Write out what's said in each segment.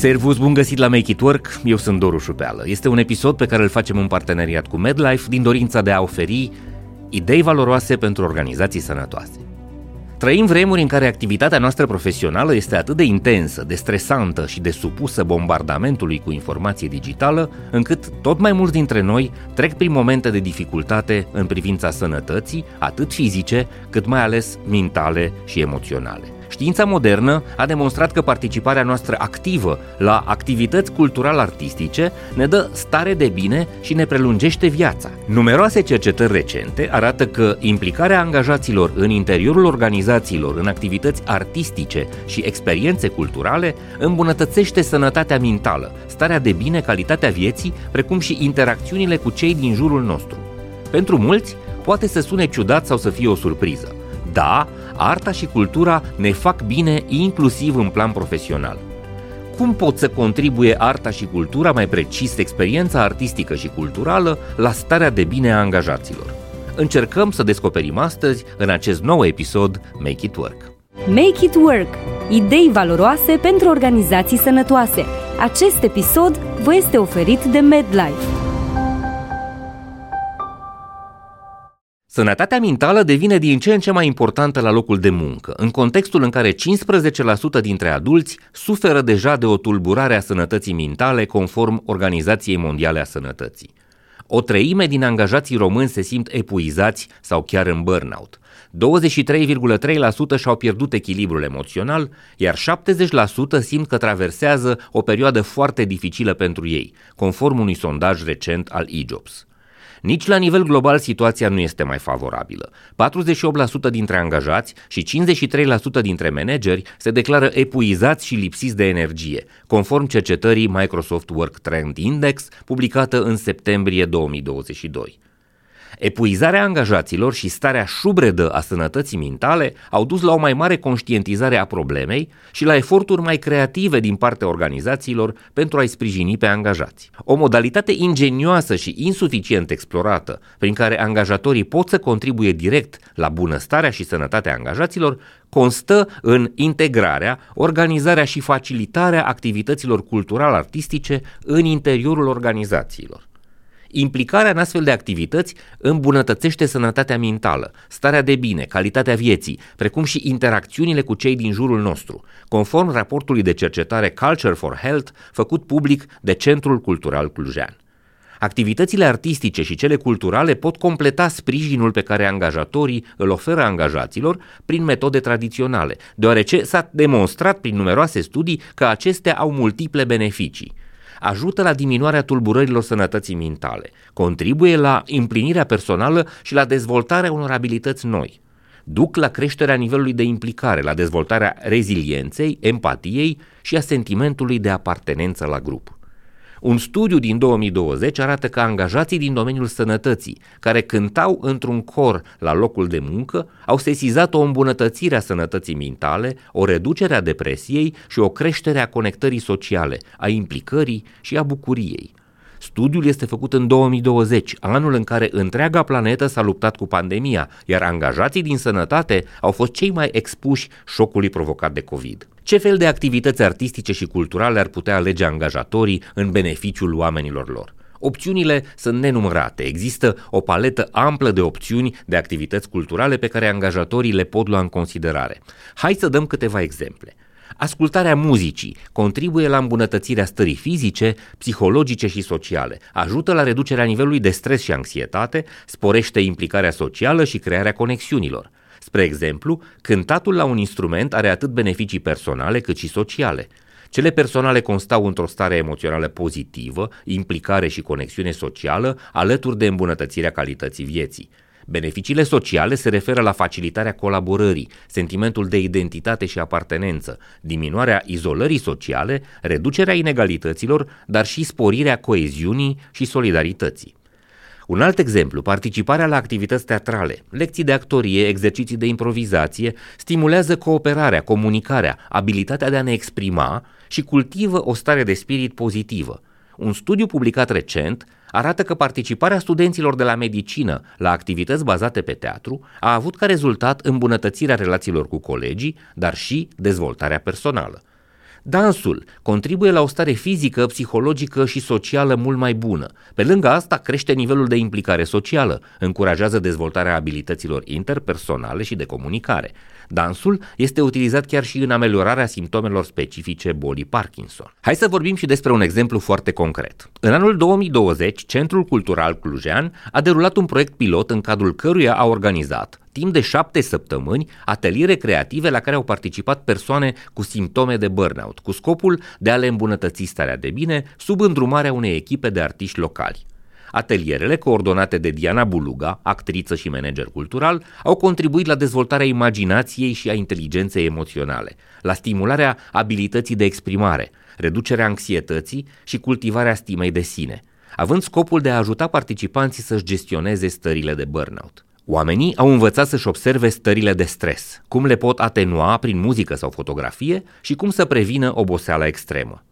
Servus, bun găsit la Make It Work, eu sunt Doru Șupeală. Este un episod pe care îl facem în parteneriat cu MedLife din dorința de a oferi idei valoroase pentru organizații sănătoase. Trăim vremuri în care activitatea noastră profesională este atât de intensă, de stresantă și de supusă bombardamentului cu informație digitală, încât tot mai mulți dintre noi trec prin momente de dificultate în privința sănătății, atât fizice, cât mai ales mentale și emoționale. Știința modernă a demonstrat că participarea noastră activă la activități cultural-artistice ne dă stare de bine și ne prelungește viața. Numeroase cercetări recente arată că implicarea angajaților în interiorul organizațiilor în activități artistice și experiențe culturale îmbunătățește sănătatea mentală, starea de bine, calitatea vieții, precum și interacțiunile cu cei din jurul nostru. Pentru mulți, poate să sune ciudat sau să fie o surpriză. Da, arta și cultura ne fac bine inclusiv în plan profesional. Cum pot să contribuie arta și cultura, mai precis experiența artistică și culturală, la starea de bine a angajaților? Încercăm să descoperim astăzi, în acest nou episod, Make It Work. Make It Work. Idei valoroase pentru organizații sănătoase. Acest episod vă este oferit de MedLife. Sănătatea mentală devine din ce în ce mai importantă la locul de muncă, în contextul în care 15% dintre adulți suferă deja de o tulburare a sănătății mentale conform Organizației Mondiale a Sănătății. O treime din angajații români se simt epuizați sau chiar în burnout. 23,3% și-au pierdut echilibrul emoțional, iar 70% simt că traversează o perioadă foarte dificilă pentru ei, conform unui sondaj recent al eJobs. Nici la nivel global situația nu este mai favorabilă. 48% dintre angajați și 53% dintre manageri se declară epuizați și lipsiți de energie, conform cercetării Microsoft Work Trend Index, publicată în septembrie 2022. Epuizarea angajaților și starea șubredă a sănătății mentale au dus la o mai mare conștientizare a problemei și la eforturi mai creative din partea organizațiilor pentru a-i sprijini pe angajați. O modalitate ingenioasă și insuficient explorată, prin care angajatorii pot să contribuie direct la bunăstarea și sănătatea angajaților, constă în integrarea, organizarea și facilitarea activităților cultural-artistice în interiorul organizațiilor. Implicarea în astfel de activități îmbunătățește sănătatea mentală, starea de bine, calitatea vieții, precum și interacțiunile cu cei din jurul nostru, conform raportului de cercetare Culture for Health făcut public de Centrul Cultural Clujean. Activitățile artistice și cele culturale pot completa sprijinul pe care angajatorii îl oferă angajaților prin metode tradiționale, deoarece s-a demonstrat prin numeroase studii că acestea au multiple beneficii ajută la diminuarea tulburărilor sănătății mentale, contribuie la împlinirea personală și la dezvoltarea unor abilități noi. Duc la creșterea nivelului de implicare, la dezvoltarea rezilienței, empatiei și a sentimentului de apartenență la grup. Un studiu din 2020 arată că angajații din domeniul sănătății, care cântau într-un cor la locul de muncă, au sesizat o îmbunătățire a sănătății mentale, o reducere a depresiei și o creștere a conectării sociale, a implicării și a bucuriei. Studiul este făcut în 2020, anul în care întreaga planetă s-a luptat cu pandemia, iar angajații din sănătate au fost cei mai expuși șocului provocat de COVID. Ce fel de activități artistice și culturale ar putea alege angajatorii în beneficiul oamenilor lor? Opțiunile sunt nenumărate. Există o paletă amplă de opțiuni de activități culturale pe care angajatorii le pot lua în considerare. Hai să dăm câteva exemple. Ascultarea muzicii contribuie la îmbunătățirea stării fizice, psihologice și sociale, ajută la reducerea nivelului de stres și anxietate, sporește implicarea socială și crearea conexiunilor. Spre exemplu, cântatul la un instrument are atât beneficii personale cât și sociale. Cele personale constau într-o stare emoțională pozitivă, implicare și conexiune socială, alături de îmbunătățirea calității vieții. Beneficiile sociale se referă la facilitarea colaborării, sentimentul de identitate și apartenență, diminuarea izolării sociale, reducerea inegalităților, dar și sporirea coeziunii și solidarității. Un alt exemplu, participarea la activități teatrale, lecții de actorie, exerciții de improvizație, stimulează cooperarea, comunicarea, abilitatea de a ne exprima și cultivă o stare de spirit pozitivă. Un studiu publicat recent arată că participarea studenților de la medicină la activități bazate pe teatru a avut ca rezultat îmbunătățirea relațiilor cu colegii, dar și dezvoltarea personală. Dansul contribuie la o stare fizică, psihologică și socială mult mai bună. Pe lângă asta, crește nivelul de implicare socială, încurajează dezvoltarea abilităților interpersonale și de comunicare. Dansul este utilizat chiar și în ameliorarea simptomelor specifice bolii Parkinson. Hai să vorbim și despre un exemplu foarte concret. În anul 2020, Centrul Cultural Clujean a derulat un proiect pilot în cadrul căruia a organizat timp de șapte săptămâni ateliere creative la care au participat persoane cu simptome de burnout, cu scopul de a le îmbunătăți starea de bine sub îndrumarea unei echipe de artiști locali. Atelierele, coordonate de Diana Buluga, actriță și manager cultural, au contribuit la dezvoltarea imaginației și a inteligenței emoționale, la stimularea abilității de exprimare, reducerea anxietății și cultivarea stimei de sine, având scopul de a ajuta participanții să-și gestioneze stările de burnout. Oamenii au învățat să-și observe stările de stres, cum le pot atenua prin muzică sau fotografie și cum să prevină oboseala extremă.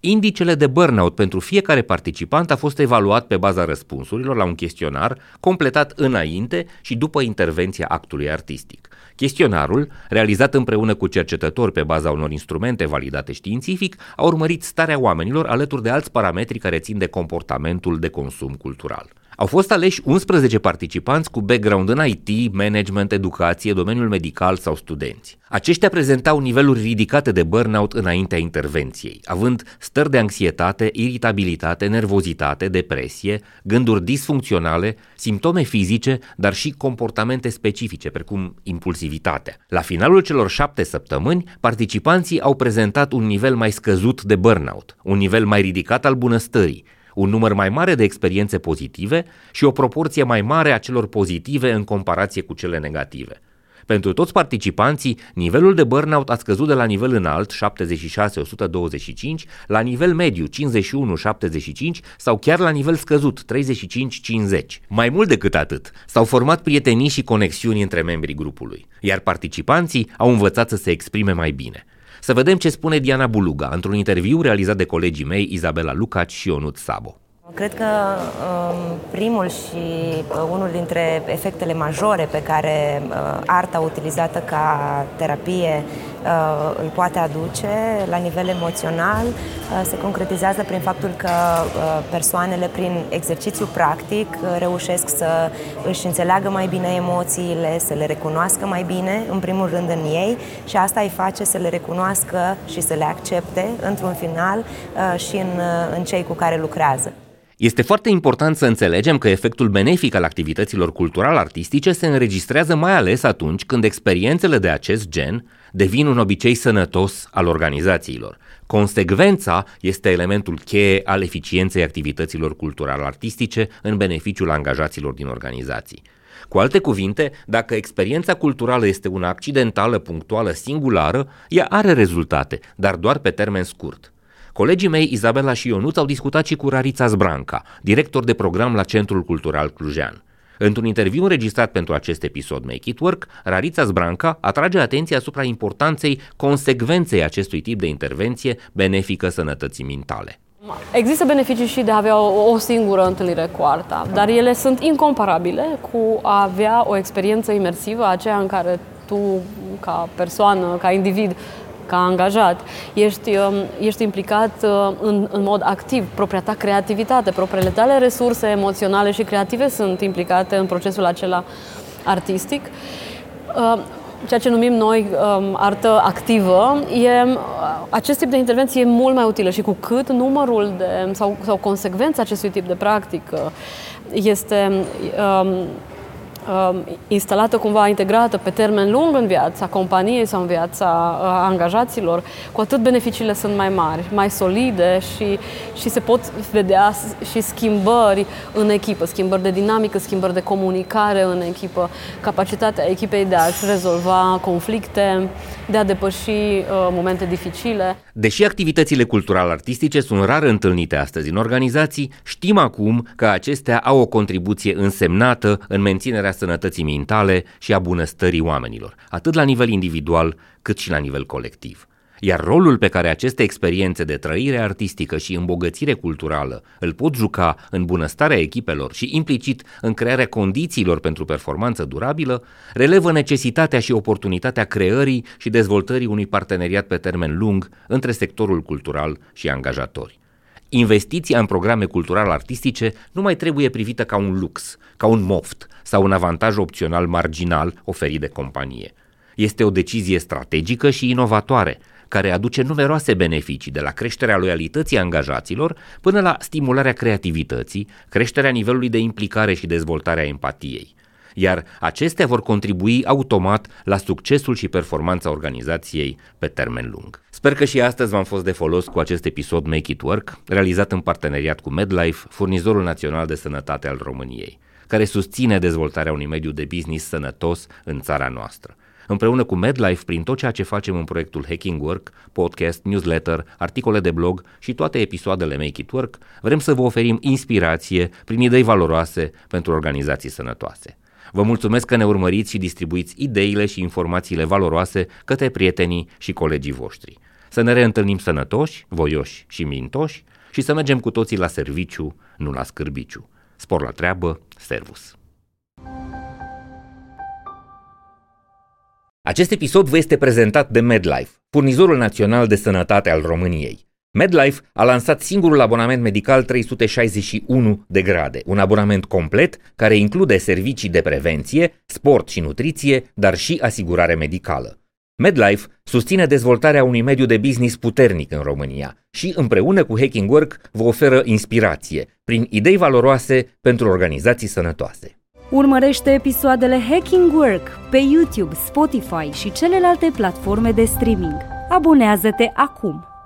Indicele de burnout pentru fiecare participant a fost evaluat pe baza răspunsurilor la un chestionar completat înainte și după intervenția actului artistic. Chestionarul, realizat împreună cu cercetători pe baza unor instrumente validate științific, a urmărit starea oamenilor alături de alți parametri care țin de comportamentul de consum cultural. Au fost aleși 11 participanți cu background în IT, management, educație, domeniul medical sau studenți. Aceștia prezentau niveluri ridicate de burnout înaintea intervenției, având stări de anxietate, iritabilitate, nervozitate, depresie, gânduri disfuncționale, simptome fizice, dar și comportamente specifice, precum impulsivitatea. La finalul celor șapte săptămâni, participanții au prezentat un nivel mai scăzut de burnout, un nivel mai ridicat al bunăstării, un număr mai mare de experiențe pozitive și o proporție mai mare a celor pozitive în comparație cu cele negative. Pentru toți participanții, nivelul de burnout a scăzut de la nivel înalt 76-125 la nivel mediu 51-75 sau chiar la nivel scăzut 35-50. Mai mult decât atât, s-au format prietenii și conexiuni între membrii grupului, iar participanții au învățat să se exprime mai bine. Să vedem ce spune Diana Buluga într-un interviu realizat de colegii mei Izabela Lucaci și Ionut Sabo. Cred că um, primul și uh, unul dintre efectele majore pe care uh, arta utilizată ca terapie uh, îl poate aduce la nivel emoțional se concretizează prin faptul că persoanele prin exercițiu practic reușesc să își înțeleagă mai bine emoțiile, să le recunoască mai bine, în primul rând în ei și asta îi face să le recunoască și să le accepte într-un final și în, în cei cu care lucrează. Este foarte important să înțelegem că efectul benefic al activităților cultural-artistice se înregistrează mai ales atunci când experiențele de acest gen devin un obicei sănătos al organizațiilor. Consecvența este elementul cheie al eficienței activităților cultural-artistice în beneficiul angajaților din organizații. Cu alte cuvinte, dacă experiența culturală este una accidentală, punctuală, singulară, ea are rezultate, dar doar pe termen scurt. Colegii mei, Izabela și Ionut, au discutat și cu Rarița Zbranca, director de program la Centrul Cultural Clujean. Într-un interviu înregistrat pentru acest episod Make It Work, Rarița Zbranca atrage atenția asupra importanței consecvenței acestui tip de intervenție benefică sănătății mentale. Există beneficii și de a avea o, o singură întâlnire cu arta, dar ele sunt incomparabile cu a avea o experiență imersivă, aceea în care tu, ca persoană, ca individ, ca angajat, ești, um, ești implicat uh, în, în mod activ, propria ta creativitate, propriile tale resurse emoționale și creative sunt implicate în procesul acela artistic. Uh, ceea ce numim noi um, artă activă, e, uh, acest tip de intervenție e mult mai utilă și cu cât numărul de, sau, sau consecvența acestui tip de practică este um, uh, instalată cumva integrată pe termen lung în viața companiei sau în viața uh, angajaților, cu atât beneficiile sunt mai mari, mai solide și, și se pot vedea și schimbări în echipă, schimbări de dinamică, schimbări de comunicare în echipă, capacitatea echipei de a-și rezolva conflicte, de a depăși uh, momente dificile. Deși activitățile cultural-artistice sunt rar întâlnite astăzi în organizații, știm acum că acestea au o contribuție însemnată în menținerea sănătății mentale și a bunăstării oamenilor, atât la nivel individual cât și la nivel colectiv. iar rolul pe care aceste experiențe de trăire artistică și îmbogățire culturală îl pot juca în bunăstarea echipelor și implicit în crearea condițiilor pentru performanță durabilă, relevă necesitatea și oportunitatea creării și dezvoltării unui parteneriat pe termen lung între sectorul cultural și angajatori. Investiția în programe cultural-artistice nu mai trebuie privită ca un lux, ca un moft sau un avantaj opțional marginal oferit de companie. Este o decizie strategică și inovatoare, care aduce numeroase beneficii, de la creșterea loialității angajaților până la stimularea creativității, creșterea nivelului de implicare și dezvoltarea empatiei. Iar acestea vor contribui automat la succesul și performanța organizației pe termen lung. Sper că și astăzi v-am fost de folos cu acest episod Make It Work, realizat în parteneriat cu MedLife, furnizorul național de sănătate al României, care susține dezvoltarea unui mediu de business sănătos în țara noastră. Împreună cu MedLife, prin tot ceea ce facem în proiectul Hacking Work, podcast, newsletter, articole de blog și toate episoadele Make It Work, vrem să vă oferim inspirație prin idei valoroase pentru organizații sănătoase. Vă mulțumesc că ne urmăriți și distribuiți ideile și informațiile valoroase către prietenii și colegii voștri. Să ne reîntâlnim sănătoși, voioși și mintoși și să mergem cu toții la serviciu, nu la scârbiciu. Spor la treabă, servus! Acest episod vă este prezentat de MedLife, furnizorul național de sănătate al României. MedLife a lansat singurul abonament medical 361 de grade, un abonament complet care include servicii de prevenție, sport și nutriție, dar și asigurare medicală. MedLife susține dezvoltarea unui mediu de business puternic în România și împreună cu Hacking Work vă oferă inspirație prin idei valoroase pentru organizații sănătoase. Urmărește episoadele Hacking Work pe YouTube, Spotify și celelalte platforme de streaming. Abonează-te acum!